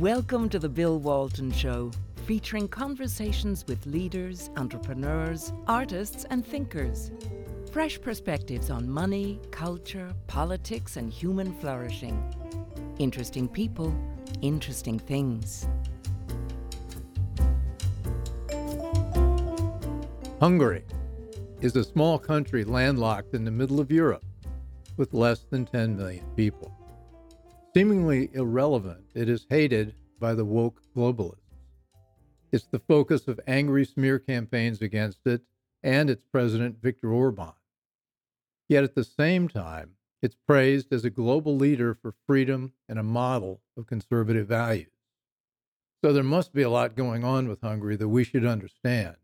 Welcome to the Bill Walton Show, featuring conversations with leaders, entrepreneurs, artists, and thinkers. Fresh perspectives on money, culture, politics, and human flourishing. Interesting people, interesting things. Hungary is a small country landlocked in the middle of Europe with less than 10 million people. Seemingly irrelevant, it is hated by the woke globalists. It's the focus of angry smear campaigns against it and its president, Viktor Orban. Yet at the same time, it's praised as a global leader for freedom and a model of conservative values. So there must be a lot going on with Hungary that we should understand.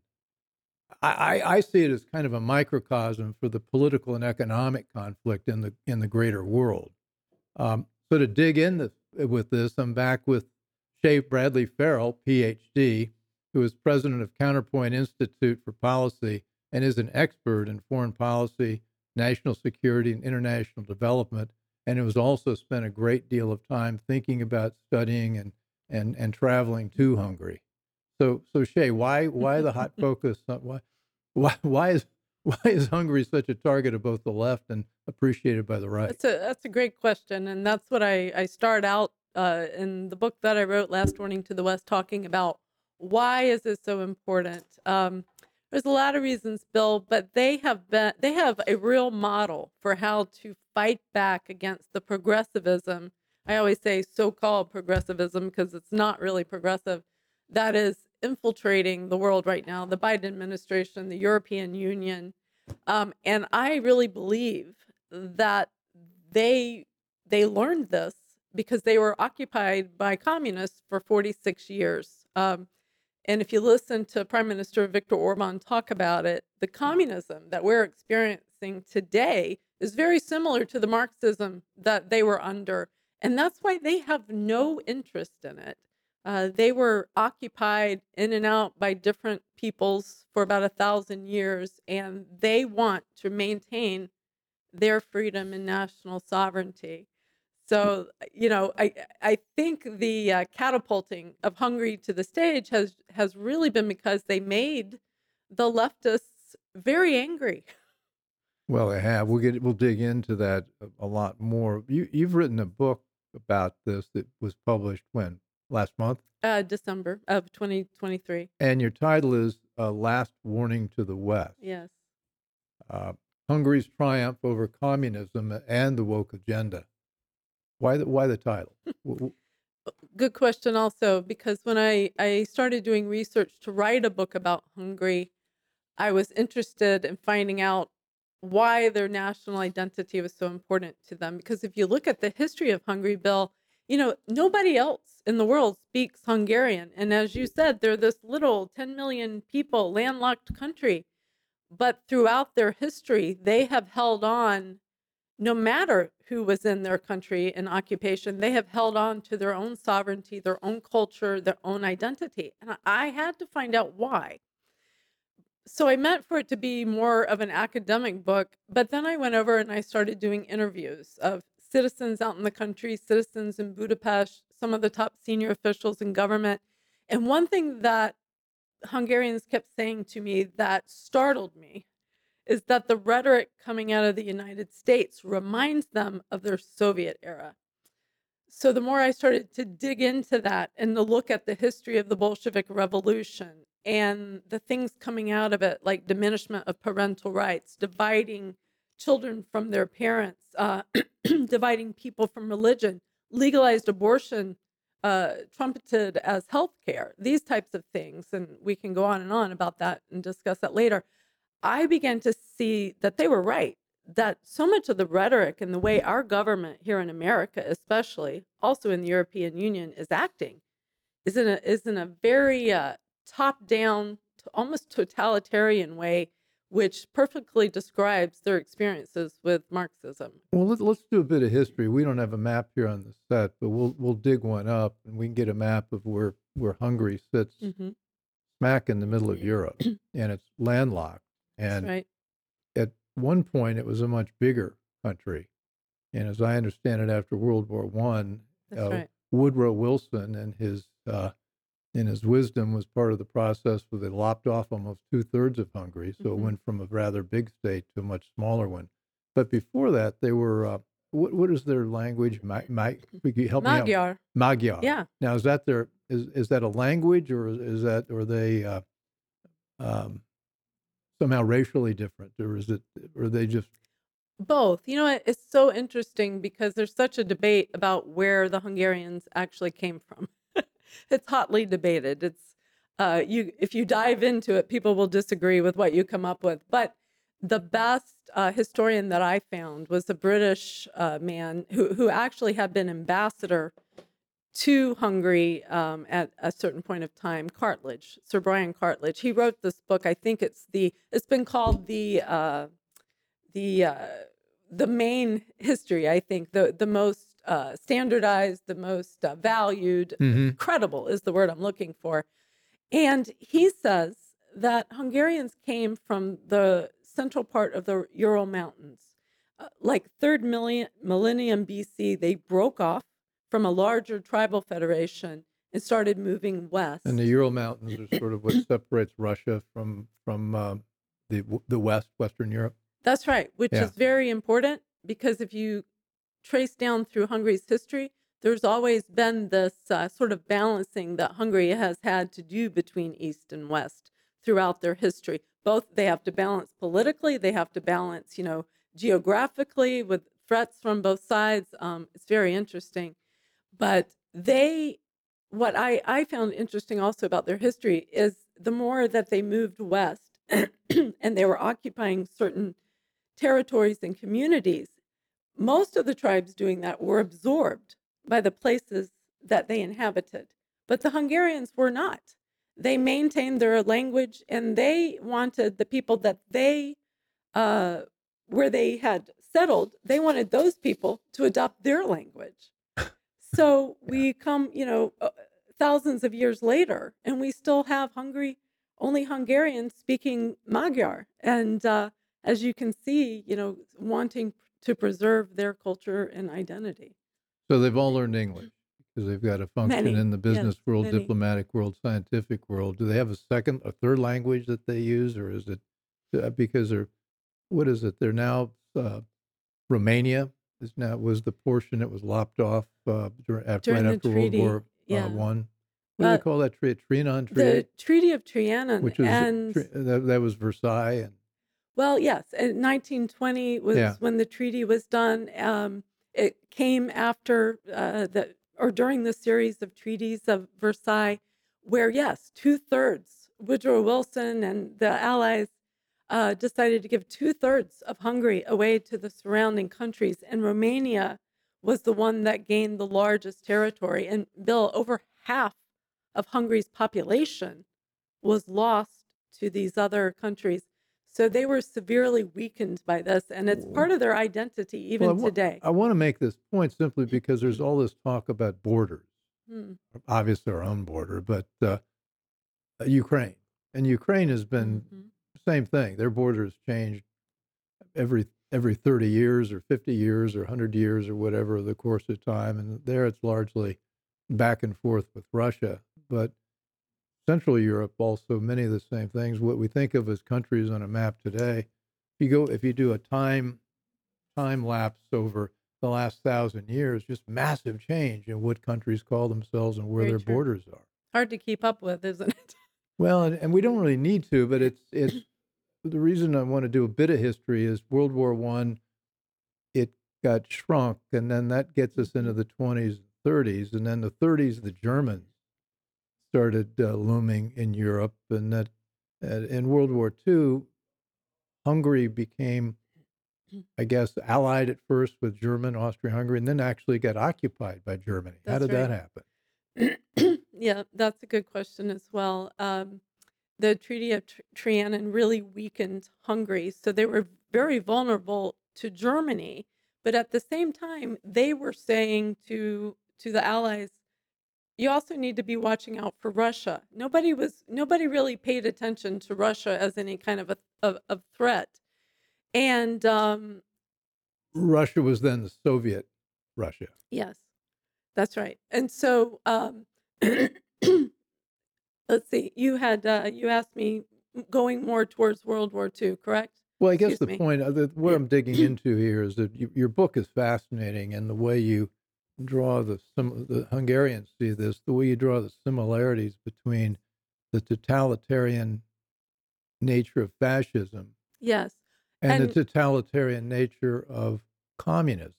I, I, see it as kind of a microcosm for the political and economic conflict in the in the greater world. Um, so to dig in the, uh, with this, I'm back with Shea Bradley-Farrell, PhD, who is president of Counterpoint Institute for Policy and is an expert in foreign policy, national security, and international development, and who has also spent a great deal of time thinking about studying and and and traveling to Hungary. So, so Shea, why why the hot focus? Uh, why why why is why is Hungary such a target of both the left and appreciated by the right? That's a that's a great question, and that's what I I start out uh, in the book that I wrote Last Warning to the West, talking about why is this so important. Um, there's a lot of reasons, Bill, but they have been they have a real model for how to fight back against the progressivism. I always say so-called progressivism because it's not really progressive. That is infiltrating the world right now, the Biden administration, the European Union. Um, and I really believe that they they learned this because they were occupied by communists for 46 years. Um, and if you listen to Prime Minister Viktor Orban talk about it, the communism that we're experiencing today is very similar to the Marxism that they were under. And that's why they have no interest in it. Uh, they were occupied in and out by different peoples for about a thousand years, and they want to maintain their freedom and national sovereignty. So, you know, I I think the uh, catapulting of Hungary to the stage has has really been because they made the leftists very angry. Well, they have. We'll get we'll dig into that a, a lot more. You you've written a book about this that was published when last month? Uh, December of 2023. And your title is uh, Last Warning to the West. Yes. Uh, Hungary's triumph over communism and the woke agenda. Why the, why the title? Good question, also, because when I, I started doing research to write a book about Hungary, I was interested in finding out why their national identity was so important to them. Because if you look at the history of Hungary, Bill, you know, nobody else in the world speaks Hungarian. And as you said, they're this little 10 million people landlocked country. But throughout their history, they have held on, no matter who was in their country in occupation, they have held on to their own sovereignty, their own culture, their own identity. And I had to find out why. So I meant for it to be more of an academic book, but then I went over and I started doing interviews of citizens out in the country, citizens in Budapest, some of the top senior officials in government. And one thing that Hungarians kept saying to me that startled me is that the rhetoric coming out of the United States reminds them of their Soviet era. So the more I started to dig into that and to look at the history of the Bolshevik Revolution and the things coming out of it, like diminishment of parental rights, dividing children from their parents, uh, dividing people from religion, legalized abortion uh, trumpeted as health care, these types of things. And we can go on and on about that and discuss that later. I began to see that they were right, that so much of the rhetoric and the way our government here in America, especially, also in the European Union, is acting is in a, is in a very uh, top down, almost totalitarian way which perfectly describes their experiences with Marxism. Well, let, us do a bit of history. We don't have a map here on the set, but we'll we'll dig one up and we can get a map of where where Hungary sits, mm-hmm. smack in the middle of Europe, and it's landlocked. And right. at one point, it was a much bigger country, and as I understand it, after World War One, uh, right. Woodrow Wilson and his uh, in his wisdom was part of the process where they lopped off almost two thirds of Hungary, so Mhm. it went from a rather big state to a much smaller one. But before that, they were uh, what what is their language? My, my, could you help me out? Magyar. Magyar. Yeah. Now, is that their is is that a language or is that or they uh, um, somehow racially different or is it or are they just Both. You know, it's so interesting because there's such a debate about where the Hungarians actually came from. it's hotly debated. It's uh, you if you dive into it, people will disagree with what you come up with. But the best uh, historian that I found was a British uh, man who who actually had been ambassador to Hungary um, at a certain point of time. Cartledge, Sir Brian Cartledge. He wrote this book. I think it's the it's been called the uh, the uh, the main history. I think the the most uh, standardized, the most uh, valued, credible is the word I'm looking for. And he says that Hungarians came from the central part of the Ural Mountains. Uh, like third million, millennium BC, they broke off from a larger tribal federation and started moving west. and the Ural Mountains are sort of what separates Russia from from um, the the West Western Europe. That's right, which Yeah. is very important because if you trace down through Hungary's history, there's always been this uh, sort of balancing that Hungary has had to do between East and West throughout their history. Both they have to balance politically, they have to balance, you know, geographically with threats from both sides. Um, it's very interesting, but they, what I I found interesting also about their history is the more that they moved west and they were occupying certain territories and communities, most of the tribes doing that were absorbed by the places that they inhabited. But the Hungarians were not. They maintained their language and they wanted the people that they, uh, where they had settled, they wanted those people to adopt their language. So we come, you know, uh, thousands of years later, and we still have Hungary, only Hungarians speaking Magyar. And, uh, as you can see, you know, wanting to preserve their culture and identity. So they've all learned English because they've got to function Many, in the business world, many. diplomatic world, scientific world. Do they have a second, a third language that they use, or is it uh, because they're what is it? They're now uh, Romania is now was the portion that was lopped off uh, during, after, During right after treaty, World War yeah. uh, One. What do Uh, they call that treaty? Trianon The Treaty, Treaty of Trianon, which was and that, that was Versailles, and well, yes, in 1920 was Yeah. when the treaty was done. Um, it came after uh, the or during the series of treaties of Versailles, where yes, two thirds Woodrow Wilson and the Allies uh, decided to give two thirds of Hungary away to the surrounding countries, and Romania was the one that gained the largest territory. And Bill, over half of Hungary's population was lost to these other countries. So they were severely weakened by this, and it's part of their identity even Well, I wa- today. I want to make this point simply because there's all this talk about borders. Hmm. obviously our own border, but uh, Ukraine. And Ukraine has been Mhm. same thing. Their borders changed every every 30 years or 50 years or 100 years or whatever the course of time. And there it's largely back and forth with Russia. But Central Europe also many of the same things. What we think of as countries on a map today, if you go if you do a time time lapse over the last thousand years, just massive change in what countries call themselves and where Very their true. borders are. Hard to keep up with, isn't it? Well, and, and we don't really need to, but it's it's the reason I want to do a bit of history is World War One. It got shrunk, and then that gets us into the twenties, thirties, and then the thirties, the Germans started uh, looming in Europe, and that uh, in World War II, Hungary became, I guess, allied at first with German, Austria-Hungary, and then actually got occupied by Germany. How That's did that happen? yeah, that's a good question as well. Um, the Treaty of Trianon really weakened Hungary, so they were very vulnerable to Germany. But at the same time, they were saying to to the Allies, "You also need to be watching out for Russia." Nobody was nobody really paid attention to Russia as any kind of a of, of threat, and um, Russia was then the Soviet Russia. Yes. That's right. And so, um, let's see. You had uh, you asked me going more towards World War II, correct? Well, I guess Excuse the me. point, what I'm digging into here is that you, your book is fascinating, and the way you draw the some the Hungarians see this, the way you draw the similarities between the totalitarian nature of fascism Yes. and, And- the totalitarian nature of communism,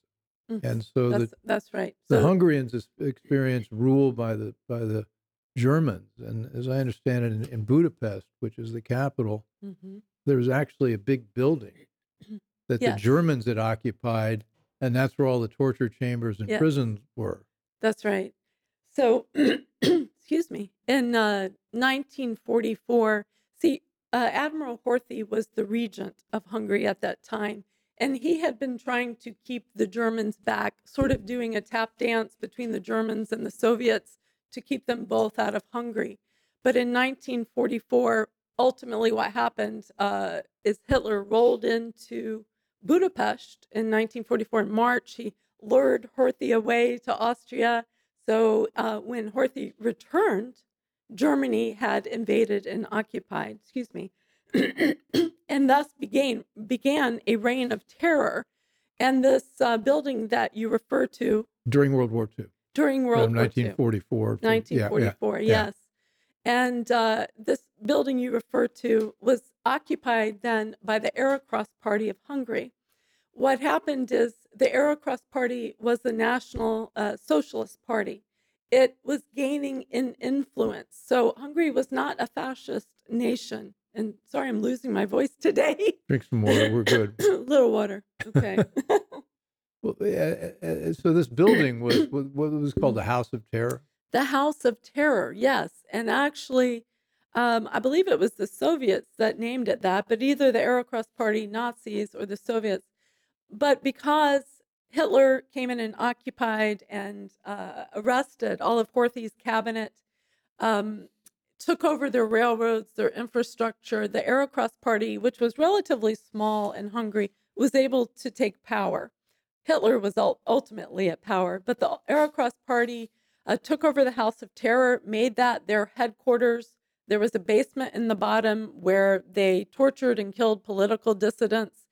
Mhm. and so That's the that's right. the So- Hungarians experience rule by the by the Germans, and as I understand it, in, in Budapest, which is the capital, Mhm. there was actually a big building that Yes. the Germans had occupied, and that's where all the torture chambers and Yes. prisons were. That's right. So, excuse me. In uh, 1944, see, uh, Admiral Horthy was the regent of Hungary at that time, and he had been trying to keep the Germans back, sort of doing a tap dance between the Germans and the Soviets to keep them both out of Hungary. But in 1944, ultimately, what happened uh, is Hitler rolled into Budapest in 1944 in March. He lured Horthy away to Austria. So uh, when Horthy returned, Germany had invaded and occupied, excuse me, and thus began, began a reign of terror. And this uh, building that you refer to During World War II, during from World War II, 1944. yeah, yeah, 1944, yeah. yes. And uh, this building you refer to was occupied then by the Arrow Cross Party of Hungary. What happened is the Arrow Cross Party was the National uh, Socialist Party. It was gaining in influence. So Hungary was not a fascist nation. And sorry, I'm losing my voice today. Drink some water. We're good. A little water. Okay. Well, so this building was what was called the House of Terror. The House of Terror, yes. And actually, um, I believe it was the Soviets that named it that, but either the Arrow Cross Party Nazis or the Soviets. But because Hitler came in and occupied and uh, arrested all of Horthy's cabinet, um, took over their railroads, their infrastructure, the Arrow Cross Party, which was relatively small in Hungary, was able to take power. Hitler was ultimately at power, but the Arrow Cross Party uh, took over the House of Terror, made that their headquarters. There was a basement in the bottom where they tortured and killed political dissidents.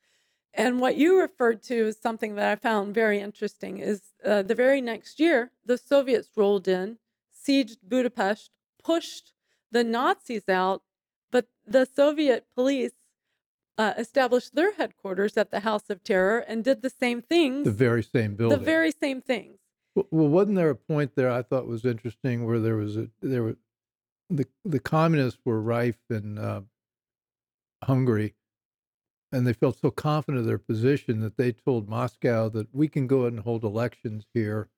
And what you referred to is something that I found very interesting is uh, the very next year, the Soviets rolled in, sieged Budapest, pushed the Nazis out, but the Soviet police uh, established their headquarters at the House of Terror and did the same things, The very same building. the very same things. Well, well, wasn't there a point there I thought was interesting where there was a there were the the communists were rife in uh, Hungary, and they felt so confident of their position that they told Moscow that we can go ahead and hold elections here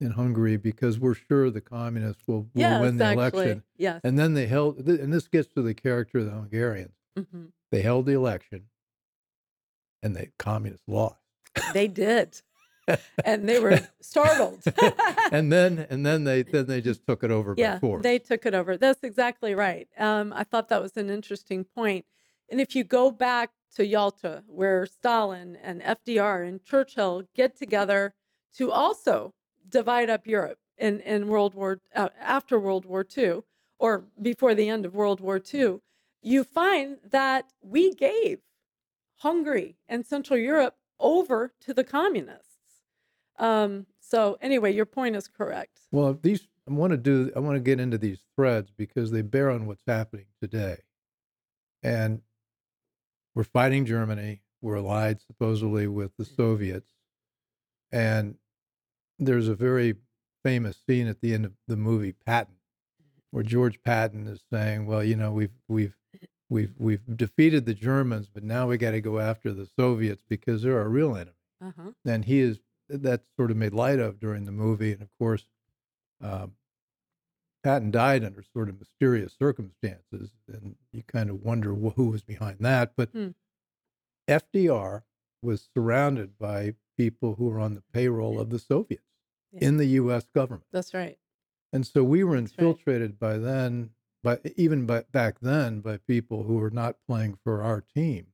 in Hungary because we're sure the communists will, will yes, win the actually. election. Yes. And then they held, and this gets to the character of the Hungarians. hmm They held the election, and the communists lost. They did. and they were startled. and then and then they then they just took it over by yeah, they took it over. That's exactly right. Um, I thought that was an interesting point. And if you go back to Yalta, where Stalin and FDR and Churchill get together to also divide up Europe in, in World War uh, after World War II or before the end of World War II, you find that we gave Hungary and Central Europe over to the communists. Um, so anyway, your point is correct. Well, these I want to do. I want to get into these threads because they bear on what's happening today. And we're fighting Germany. We're allied supposedly with the Soviets, and there's a very famous scene at the end of the movie Patton, where George Patton is saying, "Well, you know, we've we've we've we've defeated the Germans, but now we got to go after the Soviets because they're our real enemy." Uh-huh. and he is that's sort of made light of during the movie, and of course, um, Patton died under sort of mysterious circumstances, and you kind of wonder who was behind that. But Hmm. FDR was surrounded by people who were on the payroll of the Soviets Yeah. in the U.S. government, That's right. and so we were That's right. infiltrated by then, by even by, back then, by people who were not playing for our team.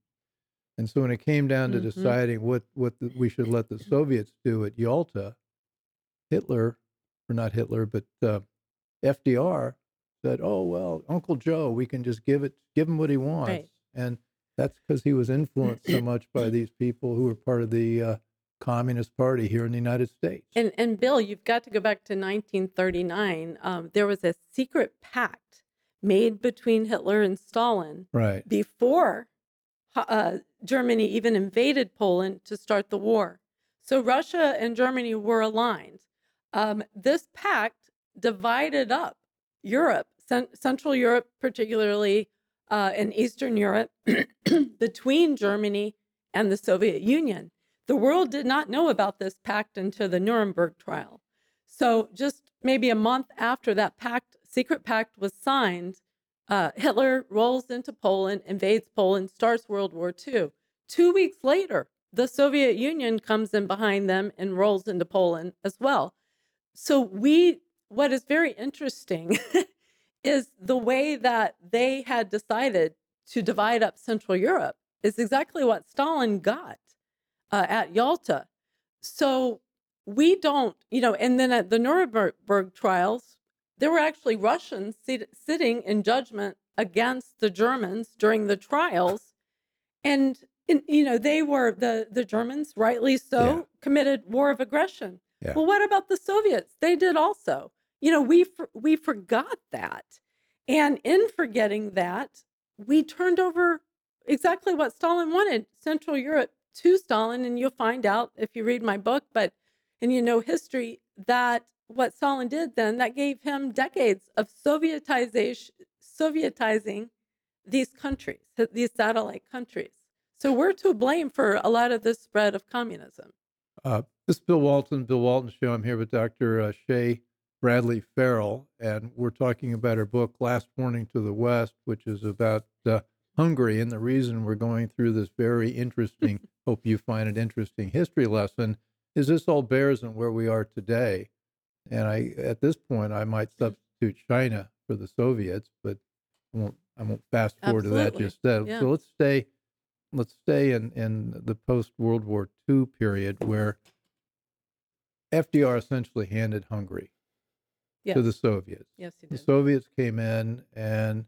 And so when it came down to Mhm. deciding what what the, we should let the Soviets do at Yalta, Hitler or not Hitler, but uh, FDR said, "Oh well, Uncle Joe, we can just give it, give him what he wants," Right. and that's because he was influenced so much by these people who were part of the uh, Communist Party here in the United States. And and Bill, you've got to go back to 1939. Um, there was a secret pact made between Hitler and Stalin right. before uh, Germany even invaded Poland to start the war. So Russia and Germany were aligned. Um, this pact divided up Europe, cen- Central Europe, particularly, uh, and Eastern Europe, between Germany and the Soviet Union. The world did not know about this pact until the Nuremberg trial. So, just maybe a month after that pact, secret pact was signed, uh, Hitler rolls into Poland, invades Poland, starts World War II. Two weeks later, the Soviet Union comes in behind them and rolls into Poland as well. So, we, what is very interesting is the way that they had decided to divide up Central Europe is exactly what Stalin got uh, at Yalta. So, we don't, you know, and then at the Nuremberg trials, there were actually Russians sit- sitting in judgment against the Germans during the trials, and, and you know they were the the Germans, rightly so, Yeah. committed war of aggression. Yeah. Well, what about the Soviets? They did also. You know, we we forgot that, and in forgetting that, we turned over exactly what Stalin wanted: Central Europe to Stalin, and you'll find out if you read my book, but and you know history that what Stalin did then that gave him decades of Sovietization, Sovietizing these countries, these satellite countries. So we're to blame for a lot of the spread of communism. Uh, this is Bill Walton, Bill Walton Show. I'm here with Dr. Uh, Shea Bradley Farrell, and we're talking about her book, Last Warning to the West, which is about uh, Hungary. And the reason we're going through this very interesting, hope you find it interesting, history lesson is this all bears on where we are today. And I, at this point, I might substitute China for the Soviets, but I won't, I won't fast forward to that just then. Yeah. So let's stay let's stay in, in the post World War II period where FDR essentially handed Hungary Yes, to the Soviets. yes, he The. Soviets came in, and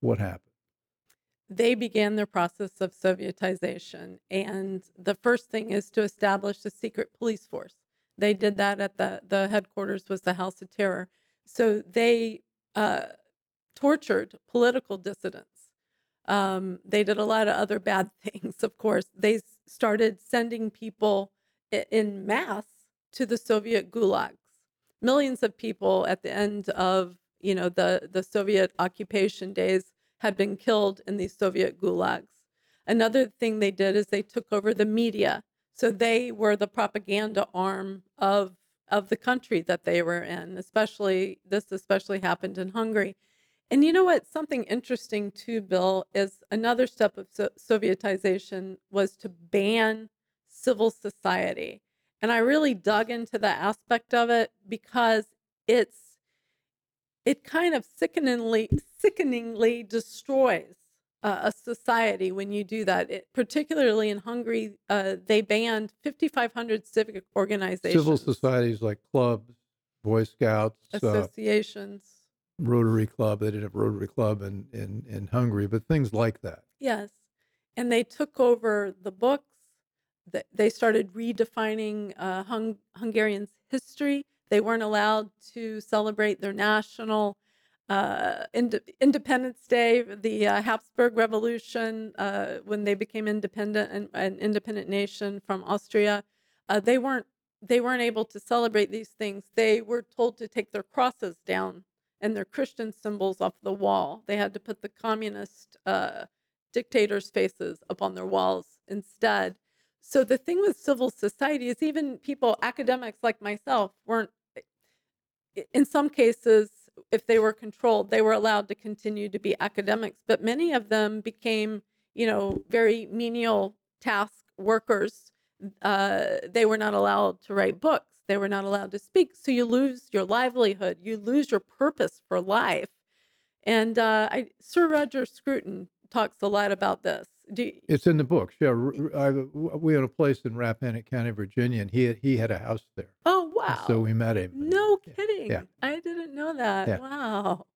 what happened? they began their process of Sovietization. And the first thing is to establish a secret police force. They did that at the, the headquarters was the House of Terror. So they uh, tortured political dissidents. Um, they did a lot of other bad things, of course. They started sending people in mass to the Soviet gulags. Millions of people at the end of you know the the Soviet occupation days had been killed in these Soviet gulags. Another thing they did is they took over the media. So they were the propaganda arm of of the country that they were in, especially this especially happened in Hungary. And you know what? Something interesting too, Bill, is another step of so- Sovietization was to ban civil society. And I really dug into that aspect of it because it's it kind of sickeningly sickeningly destroys uh, a society when you do that. It, particularly in Hungary, uh, they banned 5,500 civic organizations, Civil societies like clubs, Boy Scouts, uh, associations. Rotary Club. They didn't have Rotary Club in, in, in Hungary, but things like that. Yes. And they took over the books. Th- They started redefining uh, Hung- Hungarians' history. They weren't allowed to celebrate their national uh, ind- Independence Day, the uh, Habsburg Revolution, uh, when they became independent and an independent nation from Austria. Uh, they weren't they weren't able to celebrate these things. They were told to take their crosses down and their Christian symbols off the wall. They had to put the communist uh, dictators' faces up on their walls instead. So the thing with civil society is even people, academics like myself, weren't. In some cases, if they were controlled, they were allowed to continue to be academics. But many of them became, you know, very menial task workers. Uh, they were not allowed to write books. They were not allowed to speak. So you lose your livelihood. You lose your purpose for life. And uh, I, Sir Roger Scruton talks a lot about this. Do you, It's in the book. Yeah, I, we had a place in Rappahannock County, Virginia, and he had, he had a house there. oh And wow. So we met him. No yeah, kidding. yeah. I didn't know that. Yeah. Wow.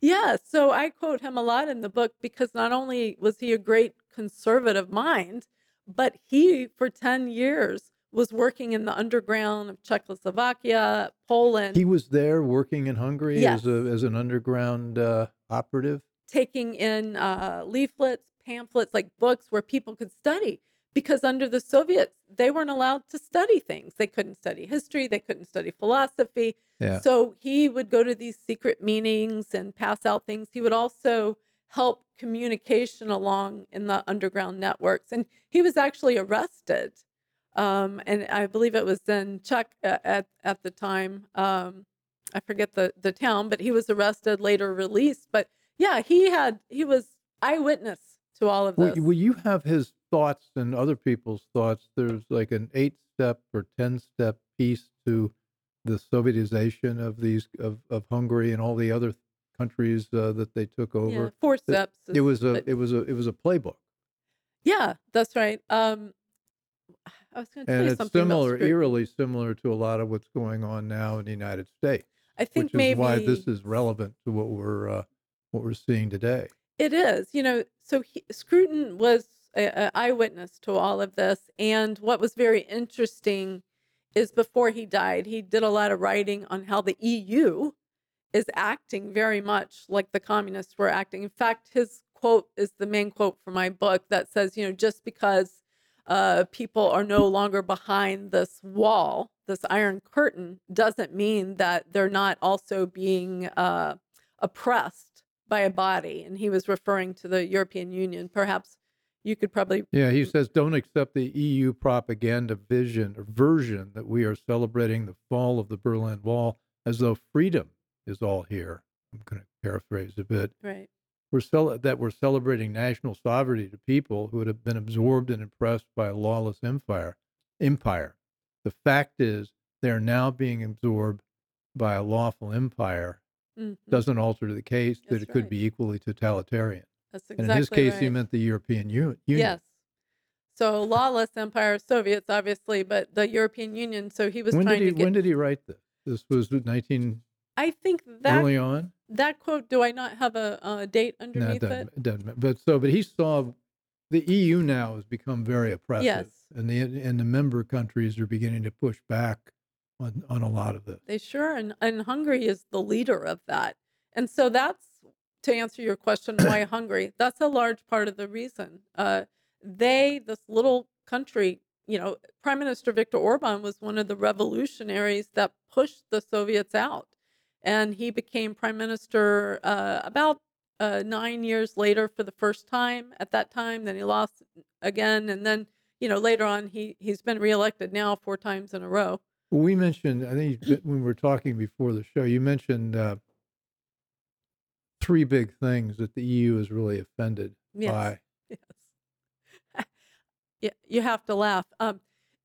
Yeah. So I quote him a lot in the book because not only was he a great conservative mind, but he, for 10 years, was working in the underground of Czechoslovakia, Poland, He was there working in Hungary Yes. as a as an underground uh, operative. taking in uh, leaflets, pamphlets, like books where people could study. Because under the Soviets, they weren't allowed to study things. They couldn't study history, they couldn't study philosophy. Yeah. So he would go to these secret meetings and pass out things. He would also help communication along in the underground networks. And he was actually arrested. Um, and I believe it was in Czech uh, at, at the time. Um, I forget the, the town, but he was arrested, later released. But yeah, he had, he was eyewitness to all of Will, this. will you have his thoughts and other people's thoughts? There's like an eight step or ten step piece to the Sovietization of these of, of Hungary and all the other countries uh, that they took yeah, over. four It- steps. It is- was a it was a it was a playbook, yeah, that's right. Um, I was going to tell you it's something about similar, Scruton. eerily similar to a lot of what's going on now in the United States, I think which is why this is relevant to what we're uh, what we're seeing today. It is, you know. So he, Scruton was an eyewitness to all of this, and what was very interesting is before he died, he did a lot of writing on how the EU is acting very much like the communists were acting. In fact, his quote is the main quote for my book that says, you know, just because uh, people are no longer behind this wall, this iron curtain, doesn't mean that they're not also being uh, oppressed by a body. And he was referring to the European Union. Perhaps you could probably Yeah, he says, don't accept the EU propaganda vision or version that we are celebrating the fall of the Berlin Wall as though freedom is all here. I'm going to paraphrase a bit. right. We're cel- that we're celebrating national sovereignty to people who have been absorbed and impressed by a lawless empire. Empire. The fact is, they are now being absorbed by a lawful empire. Mhm. Doesn't alter the case that That's it could right. be equally totalitarian. That's And exactly in his case, right. he meant the European Union. Yes. So lawless empire, Soviets, obviously, but the European Union. So he was when trying did he to get. when did he write this? This was 19 I think that early on. that quote. Do I not have a, a date No, underneath it? doesn't, it doesn't. But so, but he saw the EU now has become very oppressive, Yes. and the and the member countries are beginning to push back on on a lot of this. They sure and, and Hungary is the leader of that. And so that's to answer your question why Hungary. That's a large part of the reason. Uh, they this little country, you know, Prime Minister Viktor Orban was one of the revolutionaries that pushed the Soviets out, and he became prime minister uh, about uh, nine years later for the first time. At that time, then he lost again, and then you know later on he he's been reelected now four times in a row. We mentioned, I think when we were talking before the show, you mentioned uh, three big things that the EU is really offended Yes. by. Yes. yeah, you have to laugh. Um,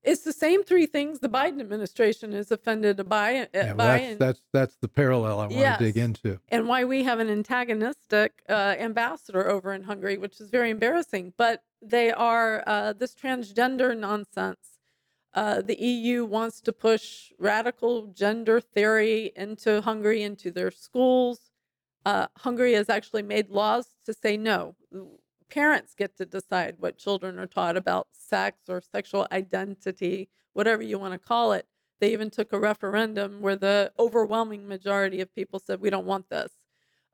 it's the same three things the Biden administration is offended by, uh, Yeah, well, by that's and, that's that's the parallel I want to dig into. and why we have an antagonistic uh, ambassador over in Hungary, which is very embarrassing. But they are uh, this transgender nonsense. Uh, the EU wants to push radical gender theory into Hungary, into their schools. Uh, Hungary has actually made laws to say no. Parents get to decide what children are taught about sex or sexual identity, whatever you want to call it. They even took a referendum where the overwhelming majority of people said, we don't want this.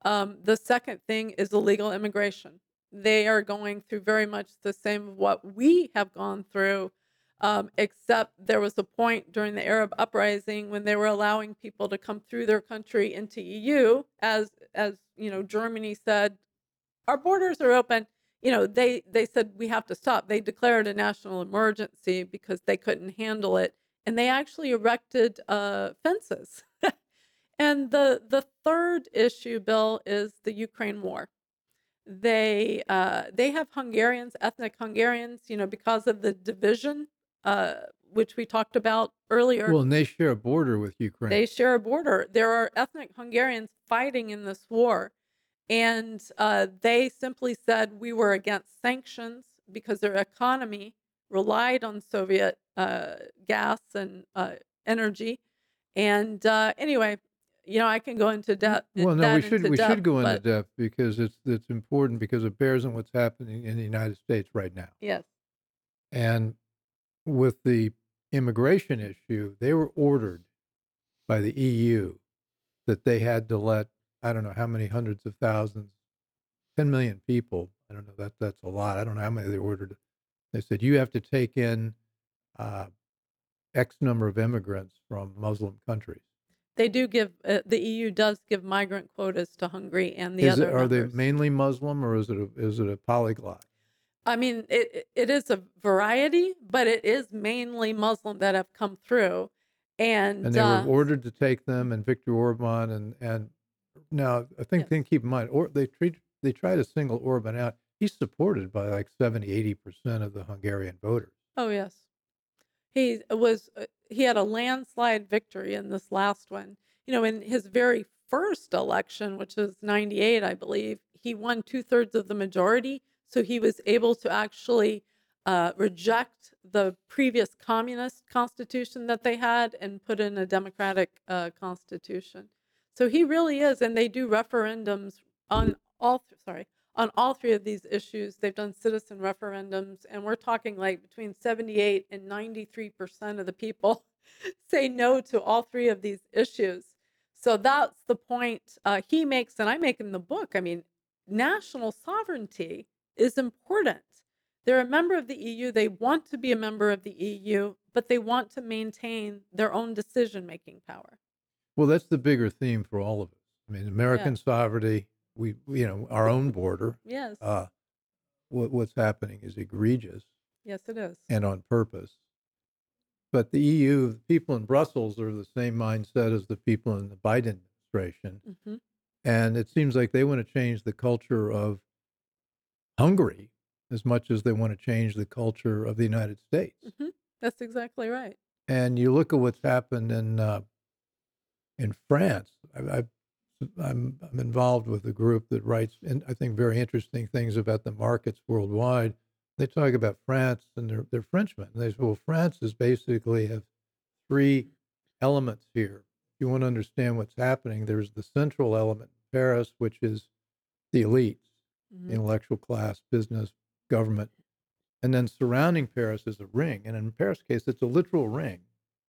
Um, the second thing is illegal immigration. They are going through very much the same what we have gone through, um, except there was a point during the Arab uprising when they were allowing people to come through their country into EU, as as you know, Germany said, our borders are open. You know, they they said we have to stop. They declared a national emergency because they couldn't handle it, and they actually erected uh, fences. and the the third issue, Bill, is the Ukraine war. They uh, they have Hungarians, ethnic Hungarians, you know, because of the division, uh, which we talked about earlier. Well, and they share a border with Ukraine. They share a border. There are ethnic Hungarians fighting in this war. And uh, they simply said we were against sanctions because their economy relied on Soviet uh, gas and uh, energy. And uh, anyway, you know, I can go into depth. Well, no, we should we depth, should go into but depth because it's it's important because it bears on what's happening in the United States right now. yes, And with the immigration issue, they were ordered by the EU that they had to let I don't know how many hundreds of thousands, 10 million people. I don't know that that's a lot. I don't know how many they ordered. They said you have to take in uh, X number of immigrants from Muslim countries. they do give uh, the EU does give migrant quotas to Hungary and the Is other it, are they mainly Muslim or is it a, is it a polyglot? I mean, it it- is a variety, but it is mainly Muslim that have come through, and, and they uh, were ordered to take them and Viktor Orban and and now I think Yes. thing keep in mind or they treat they try to single Orban out. He's supported by like 70 80 percent of the Hungarian voters. oh yes, he was uh, he had a landslide victory in this last one. You know, in his very first election, which was '98, I believe, he won two thirds of the majority, so he was able to actually uh, reject the previous communist constitution that they had and put in a democratic uh, constitution. So he really is, and they do referendums on all. Th- sorry, on all three of these issues. They've done citizen referendums, and we're talking like between seventy-eight and ninety-three percent of the people say no to all three of these issues. So that's the point uh, he makes, and I make in the book. I mean, national sovereignty is important. They're a member of the EU. They want to be a member of the EU, but they want to maintain their own decision making power. Well, that's the bigger theme for all of us. I mean, American sovereignty. We you know our own border. Yes. Uh, what what's happening is egregious yes, it is. and on purpose. But the EU, the people in Brussels are the same mindset as the people in the Biden administration. hmm And it seems like they want to change the culture of Hungary as much as they want to change the culture of the United States. hmm That's exactly right. And you look at what's happened in uh, in France. I, I, I'm I'm involved with a group that writes, in, I think, very interesting things about the markets worldwide. They talk about France, and they're they're Frenchmen. And they say, well, France is basically have three elements here. If you want to understand what's happening, there's the central element, Paris, which is the elites, Mhm. the intellectual class, business, government, and then surrounding Paris is a ring. And in Paris' case, it's a literal ring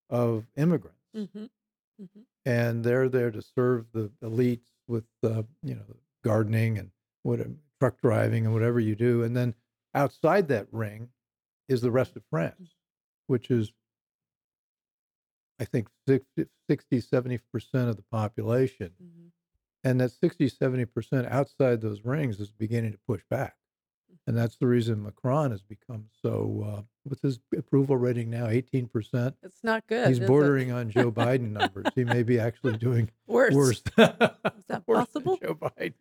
of immigrants, Mhm. Mhm. and they're there to serve the elites with, uh, you know, gardening and what truck driving and whatever you do. And then outside that ring is the rest of France, which is, I think, 60, 60 70% of the population. Mhm. And that 60, 70% outside those rings is beginning to push back. And that's the reason Macron has become so, uh, what's his approval rating now? 18%? It's not good. He's it? bordering on Joe Biden numbers. He may be actually doing worse. worse. Is that Worse possible? Joe Biden.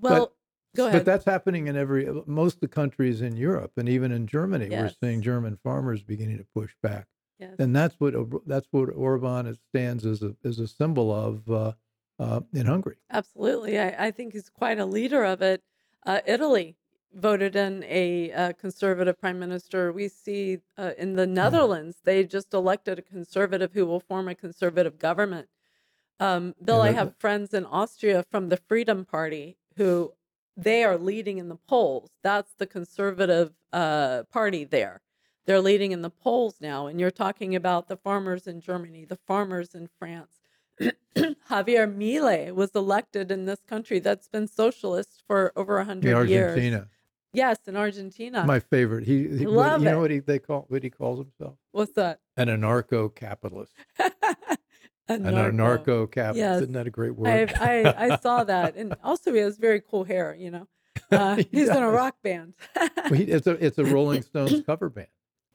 Well, go ahead. But that's happening in every, most of the countries in Europe and even in Germany. We're seeing German farmers beginning to push back. yes. And that's what, that's what Orban stands as a, as a symbol of uh, uh, in Hungary. Absolutely. I, I think he's quite a leader of it. Uh, Italy voted in a uh, conservative prime minister. We see uh, in the Netherlands, they just elected a conservative who will form a conservative government. Um, Bill, I have friends in Austria from the Freedom Party who they are leading in the polls. That's the conservative uh, party there. They're leading in the polls now. And you're talking about the farmers in Germany, the farmers in France. Javier Milei was elected in this country that's been socialist for over a In hundred years. Argentina. Yes, in Argentina. My favorite. He, he what- you it. know what he they call what he calls himself? What's that? An anarcho capitalist. An anarcho capitalist. Yes. Isn't that a great word? I've, I I saw that, and also he has very cool hair. You know, uh, He he's in a rock band. Well, he- it's a it's a Rolling Stones cover band.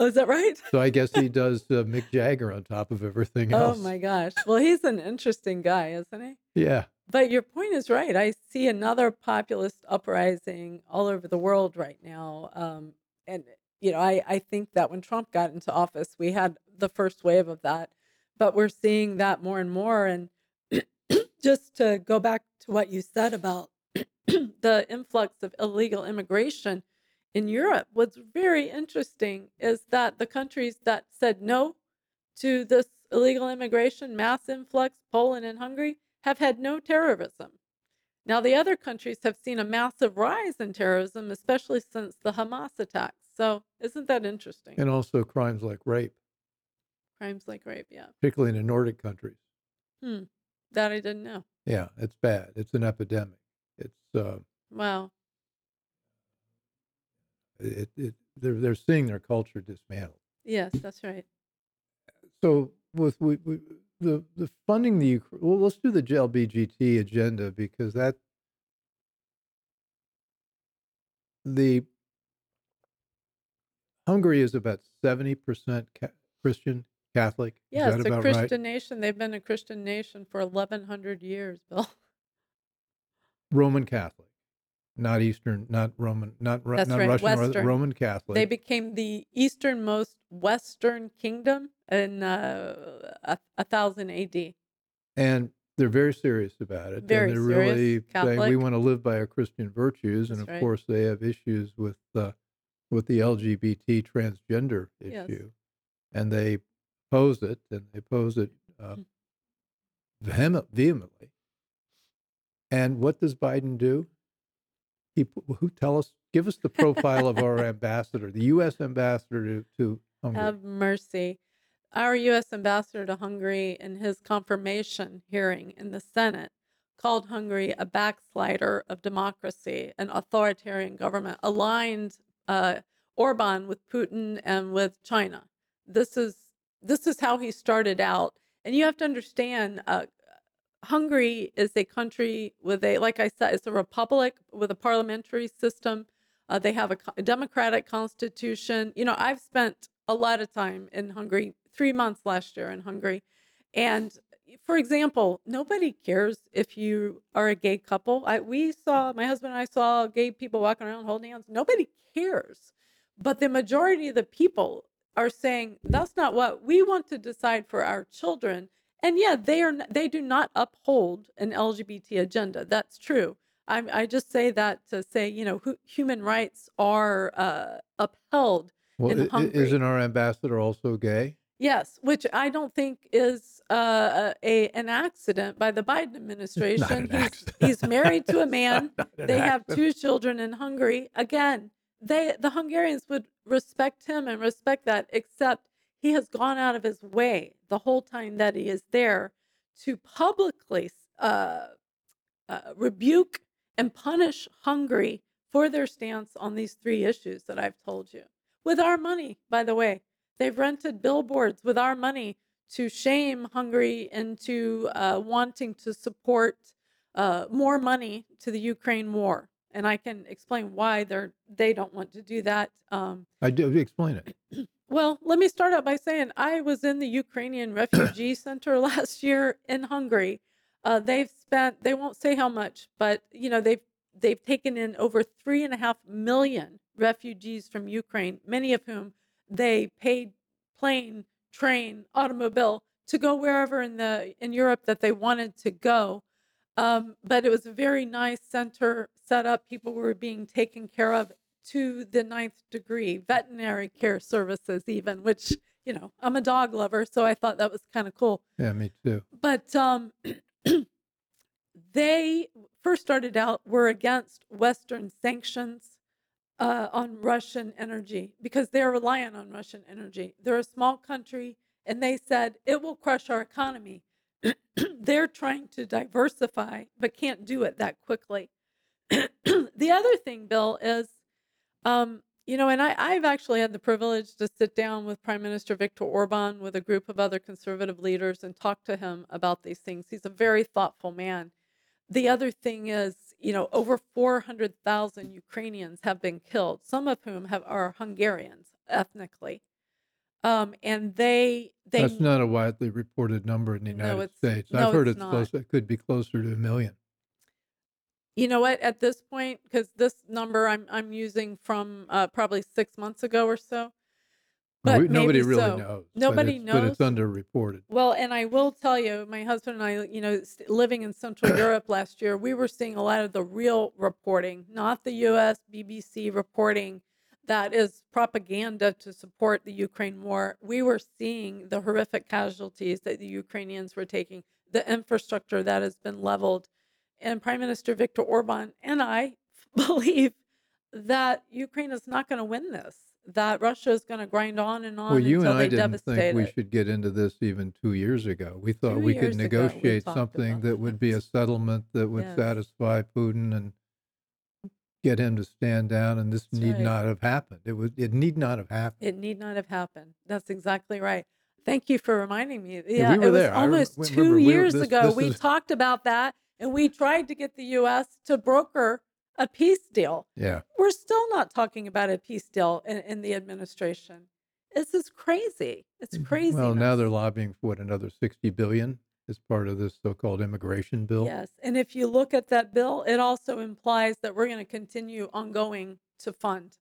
Oh, is that right? So I guess he does uh, Mick Jagger on top of everything else. Oh my gosh. Well, he's an interesting guy, isn't he? Yeah. But your point is right. I see another populist uprising all over the world right now. Um, and, you know, I, I think that when Trump got into office, we had the first wave of that. But we're seeing that more and more. And just to go back to what you said about the influx of illegal immigration in Europe, what's very interesting is that the countries that said no to this illegal immigration, mass influx, Poland and Hungary, have had no terrorism. Now, the other countries have seen a massive rise in terrorism, especially since the Hamas attacks. So, isn't that interesting? And also crimes like rape, Crimes like rape, yeah. particularly in the Nordic countries. Hmm. That I didn't know. Yeah, it's bad. It's an epidemic. It's uh, Wow. It, it they're they're seeing their culture dismantled. Yes, that's right. So with we, we the the funding the Ukra- well, let's do the LBGT agenda because that the Hungary is about seventy percent ca- Christian Catholic. Yeah, it's a Christian right? nation. They've been a Christian nation for 1100 years, Bill. Roman Catholic, not Eastern, not Roman, not Ru- not right, Russian, Western. Roman Catholic. They became the easternmost Western kingdom in uh, a, a thousand AD. and they're very serious about it. Very and they're serious, really saying we want to live by our Christian virtues, and of right. course they have issues with uh, with the LGBT transgender Yes. issue, and they oppose it, and they oppose it uh, Mm. vehemently. And what does Biden do? He p- who tell us, give us the profile of our ambassador, the U.S. ambassador to, to Hungary. Have mercy. Our U.S. ambassador to Hungary, in his confirmation hearing in the Senate, called Hungary a backslider of democracy, an authoritarian government, aligned uh, Orban with Putin and with China. This is this is how he started out, and you have to understand. Uh, Hungary is a country with a, like I said, it's a republic with a parliamentary system. Uh, they have a, a democratic constitution. You know, I've spent a lot of time in Hungary, three months last year in Hungary. And for example, nobody cares if you are a gay couple. I, we saw, my husband and I saw gay people walking around holding hands. Nobody cares. But the majority of the people are saying that's not what we want to decide for our children. And yeah, they are they do not uphold an LGBT agenda. That's true. I, I just say that to say, you know, hu- human rights are uh, upheld. well, in i- i- Hungary. isn't our ambassador also gay? Yes, which I don't think is uh, a an accident by the Biden administration. an he's, he's married to a man. They have accident. two children in Hungary. Again, they the Hungarians would respect him and respect that, except he has gone out of his way the whole time that he is there to publicly uh, uh, rebuke and punish Hungary for their stance on these three issues that I've told you. With our money, by the way, they've rented billboards with our money to shame Hungary into uh, wanting to support uh, more money to the Ukraine war. And I can explain why they're they don't want to do that. Um, I do explain it. well, let me start out by saying I was in the Ukrainian refugee center last year in Hungary. Uh, they've spent they won't say how much, but you know they've they've taken in over three and a half million refugees from Ukraine, many of whom they paid plane, train, automobile to go wherever in the in Europe that they wanted to go. Um, but it was a very nice center set up. People were being taken care of to the ninth degree, veterinary care services, even, which, you know, I'm a dog lover. So I thought that was kind of cool. Yeah, me too. But um, they first started out were against Western sanctions uh, on Russian energy because they're reliant on Russian energy. They're a small country, and they said it will crush our economy. they're trying to diversify, but can't do it that quickly. the other thing, Bill, is, um, you know, and I, I've actually had the privilege to sit down with Prime Minister Viktor Orban with a group of other conservative leaders and talk to him about these things. He's a very thoughtful man. The other thing is, you know, over 400,000 Ukrainians have been killed, some of whom have are Hungarians ethnically. Um, and they, they, That's not a widely reported number in the No, United it's- States. no, I've heard it's it's, close. It could be closer to a million. You know what, at this point, because this number I'm, I'm using from uh, probably six months ago or so, But we, nobody really so. knows. but Nobody it's- But it's underreported. Well, and I will tell you, my husband and I, you know, living in Central Europe last year, we were seeing a lot of the real reporting, not the US BBC reporting that is propaganda to support the Ukraine war. We were seeing the horrific casualties that the Ukrainians were taking, the infrastructure that has been leveled. And Prime Minister Viktor Orban and I believe that Ukraine is not going to win this, that Russia is going to grind on and on Well, you and I didn't think we it. should get into this even two years ago. We thought Two we could years ago, we negotiate something that would be a settlement that would Yes. satisfy Putin and get him to stand down, and this That's need right. not have happened. It was. It need not have happened. It need not have happened. That's exactly right. Thank you for reminding me. Yeah, Yeah, we were it was there. Almost we- two remember, we were- years this- ago. this we is- talked about that, and we tried to get the U.S. to broker a peace deal. Yeah. We're still not talking about a peace deal in, in the administration. This is crazy. It's crazy. Mm, Well, now they're lobbying for what another sixty billion as part of this so-called immigration bill. Yes. And if you look at that bill, it also implies that we're going to continue ongoing to fund.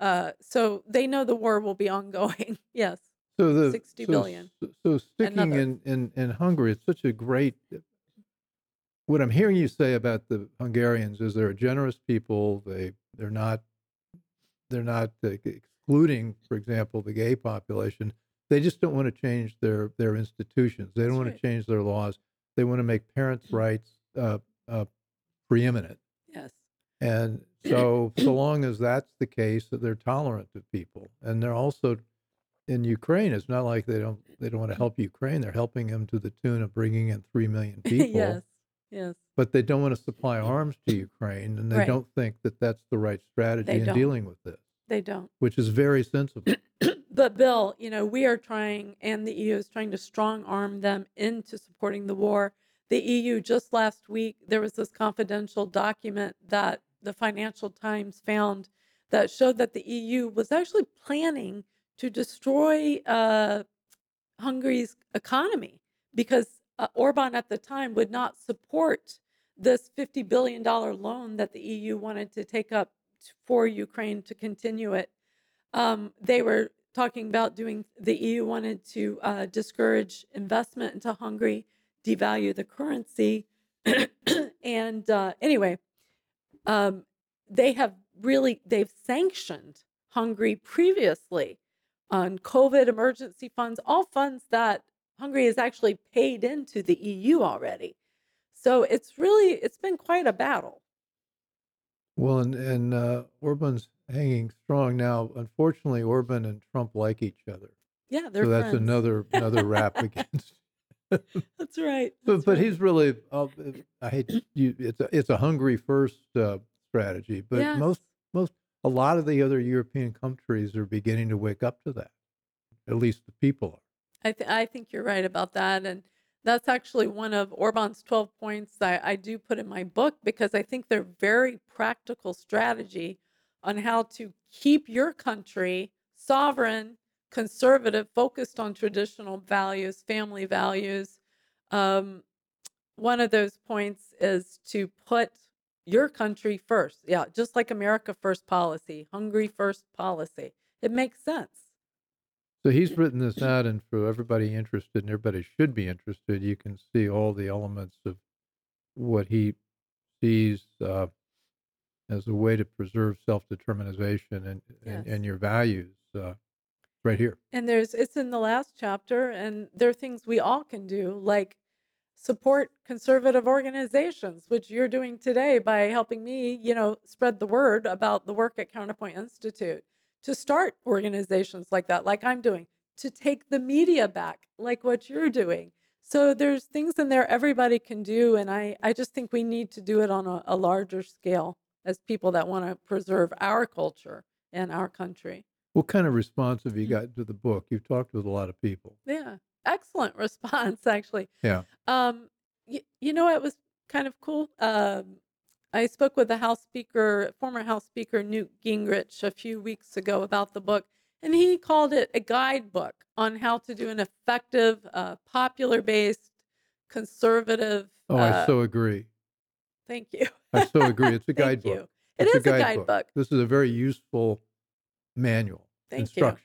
Uh, so they know the war will be ongoing. yes. So the 60 so, billion. So sticking Another. in, in in Hungary, it's such a great. What I'm hearing you say about the Hungarians is they're a generous people. They they're not they're not uh, excluding, for example, the gay population. They just don't want to change their their institutions. They don't That's want right. to change their laws. They want to make parents' rights uh, uh, preeminent. Yes. And so, so long as that's the case, that they're tolerant of people, and they're also in Ukraine. It's not like they don't they don't want to help Ukraine. They're helping them to the tune of bringing in three million people. yes. Yes. But they don't want to supply arms to Ukraine, and they Right. don't think that that's the right strategy They in don't. dealing with this, They don't. which is very sensible. but Bill, you know, we are trying, and the EU is trying to strong arm them into supporting the war. The EU just last week, there was this confidential document that the Financial Times found that showed that the EU was actually planning to destroy uh, Hungary's economy because uh, Orban at the time would not support this $50 billion loan that the EU wanted to take up for Ukraine to continue it. Um, they were talking about doing, the EU wanted to uh, discourage investment into Hungary, devalue the currency. and uh, anyway, um, they have really, they've sanctioned Hungary previously on COVID emergency funds, all funds that Hungary has actually paid into the EU already. So it's really it's been quite a battle. well, and and uh, Orban's hanging strong now. Unfortunately, Orban and Trump like each other, Yeah, they're so that's friends. another another rap against. That's right. But that's but right. he's really uh, I hate you. It's a it's a Hungary first uh, strategy, but Yes. most most a lot of the other European countries are beginning to wake up to that. At least the people are. I th- I think you're right about that, and that's actually one of Orban's 12 points I, I do put in my book because I think they're very practical strategy on how to keep your country sovereign, conservative, focused on traditional values, family values. Um, one of those points is to put your country first. Yeah, just like America First policy, Hungary First policy. It makes sense. So he's written this out, and for everybody interested, and everybody should be interested, you can see all the elements of what he sees uh, as a way to preserve self-determination and and, and your values uh, right here. And there's it's in the last chapter, and there are things we all can do, like support conservative organizations, which you're doing today by helping me, you know, spread the word about the work at Counterpoint Institute, to start organizations like that, like I'm doing, to take the media back, like what you're doing. So there's things in there everybody can do, and I, I just think we need to do it on a, a larger scale as people that want to preserve our culture and our country. What kind of response have you Mm. got to the book? You've talked with a lot of people. Yeah, excellent response, actually. Yeah. Um, you, you know, it was kind of cool. Um, I spoke with the House Speaker, former House Speaker Newt Gingrich, a few weeks ago about the book, and he called it a guidebook on how to do an effective, uh, popular-based, conservative. Oh, uh, I so agree. thank you. I so agree. It's a Thank guidebook. you. It It's is a guidebook. This is a very useful manual Thank you.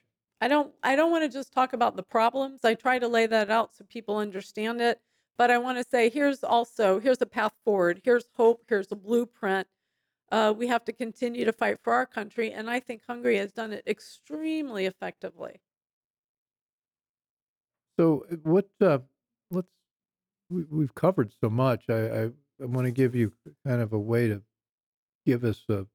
I don't I don't want to just talk about the problems. I try to lay that out so people understand it, but I want to say here's also here's a path forward. Here's hope, here's a blueprint. Uh, we have to continue to fight for our country, and I think Hungary has done it extremely effectively. So uh, what? Uh, let's. We, we've covered so much. I, I, I want to give you kind of a way to give us a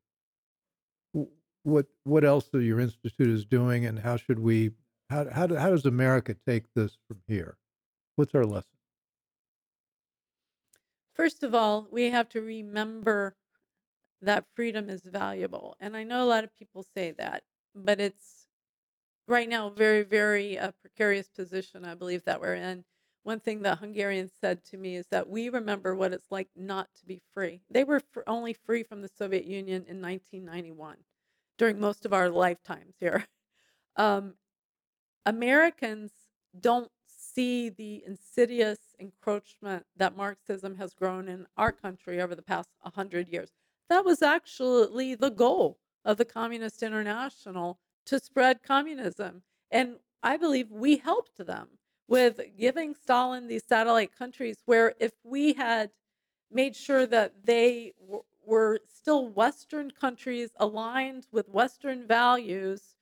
what what else your institute is doing, and how should we? How how how does America take this from here? What's our lesson? First of all, we have to remember that freedom is valuable, and I know a lot of people say that, but it's right now a very very uh, precarious position. I believe that we're in. One thing that Hungarians said to me is that we remember what it's like not to be free. They were fr- only free from the Soviet Union in 1991 during most of our lifetimes here. Um, Americans don't see the insidious encroachment that Marxism has grown in our country over the past 100 years. That was actually the goal of the Communist International to spread communism. And I believe we helped them with giving Stalin these satellite countries where if we had made sure that they w- were still Western countries aligned with Western values,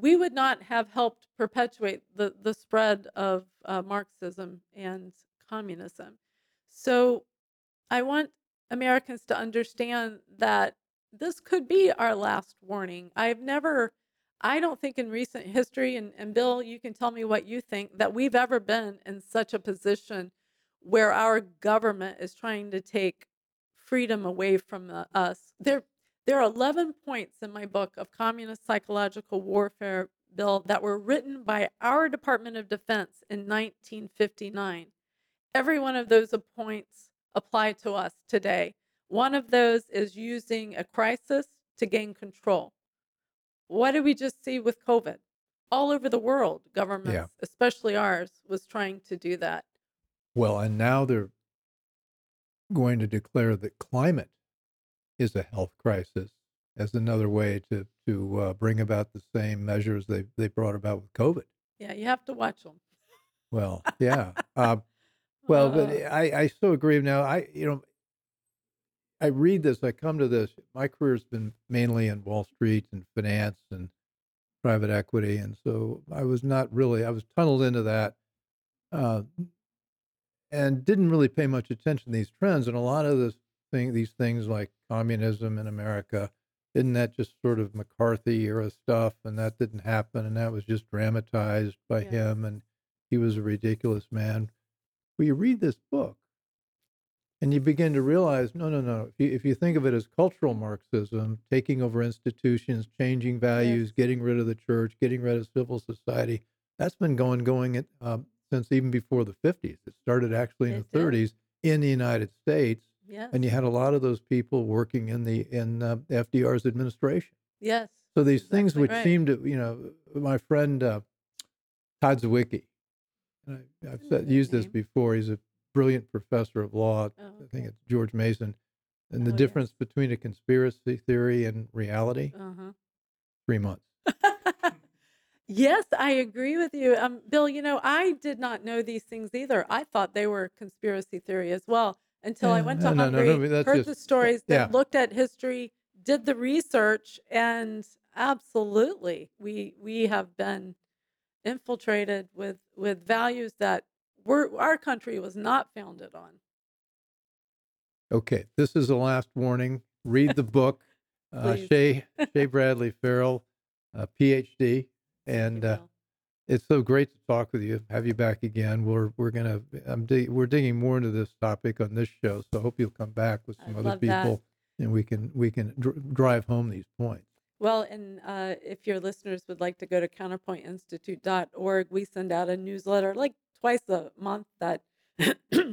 we would not have helped perpetuate the, the spread of uh, Marxism and communism. So I want Americans to understand that this could be our last warning. I've never, I don't think in recent history, and, and Bill, you can tell me what you think, that we've ever been in such a position where our government is trying to take freedom away from the, us. There, there are 11 points in my book of communist psychological warfare bill that were written by our Department of Defense in 1959. Every one of those points apply to us today. One of those is using a crisis to gain control. What did we just see with COVID? All over the world, governments, especially ours, was trying to do that. Well, and now they're going to declare that climate is a health crisis as another way to to uh, bring about the same measures they they brought about with COVID. Yeah, you have to watch them. Well, yeah. Uh, well, but Uh, I I so agree. Now I you know I read this. I come to this. My career's been mainly in Wall Street and finance and private equity, and so I was not really. I was tunneled into that. Uh, and didn't really pay much attention to these trends. And a lot of this thing, these things like communism in America, isn't that just sort of McCarthy era stuff? And that didn't happen, and that was just dramatized by Yes. him, and he was a ridiculous man. Well, you read this book, and you begin to realize, no, no, no. If you, if you think of it as cultural Marxism, taking over institutions, changing values, getting rid of the church, getting rid of civil society, that's been going going at, um, since even before the 50s. It started actually in It the did. 30s in the United States, yes. and you had a lot of those people working in the in uh, FDR's administration. yes. So these things which right. seem to, you know, my friend uh, Todd Zywicki, and I, I've said, that used this before. He's a brilliant professor of law. Oh, I think okay. it's George Mason. And the Oh, yes. difference between a conspiracy theory and reality, Uh-huh. three months. yes, I agree with you. Um, Bill, you know, I did not know these things either. I thought they were conspiracy theory as well until I Yeah, went no, to no, no, Hungary, no, that's heard just- the stories, yeah. that looked at history, did the research, and absolutely, we we have been infiltrated with with values that were our country was not founded on. Okay, this is the last warning. Read the book. uh, Shea Shea Bradley Farrell, uh, PhD, and uh. It's so great to talk with you. Have you back again? We're we're gonna I'm dig- we're digging more into this topic on this show, so I hope you'll come back with some other love that. people, and we can we can dr- drive home these points. Well, and uh, if your listeners would like to go to counterpointinstitute.org, we send out a newsletter like twice a month that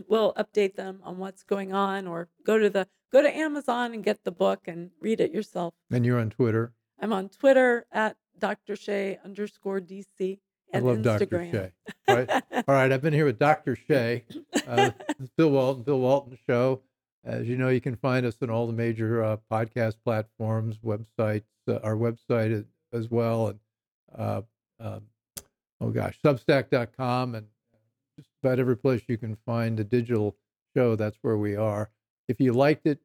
will update them on what's going on, or go to the go to Amazon and get the book and read it yourself. And you're on Twitter. I'm on Twitter at Dr. Shea underscore DC I love Dr. Instagram. Shea. All right, all right. I've been here with Dr. Shea. Uh, Bill Walton, Bill Walton Show. As you know, you can find us on all the major uh, podcast platforms, websites, uh, our website as, as well, and uh, um oh gosh, substack.com and just about every place you can find a digital show, that's where we are. If you liked it,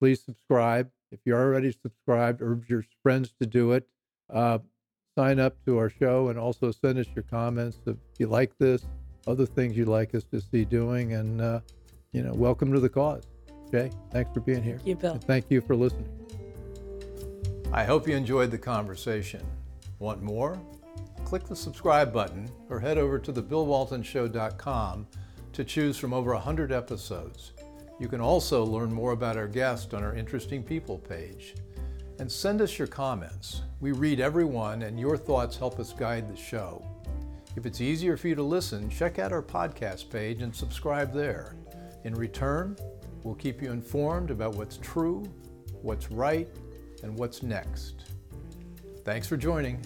please subscribe. If you're already subscribed, urge your friends to do it. Sign up to our show and also send us your comments if you like this, other things you'd like us to see doing. And, uh, you know, welcome to the cause. Jay, thanks for being here. Thank you, Bill. And thank you for listening. I hope you enjoyed the conversation. Want more? Click the subscribe button or head over to thebillwaltonshow.com to choose from over 100 episodes. You can also learn more about our guest on our Interesting People page. And send us your comments. We read every one, and your thoughts help us guide the show. If it's easier for you to listen, check out our podcast page and subscribe there. In return, we'll keep you informed about what's true, what's right, and what's next. Thanks for joining.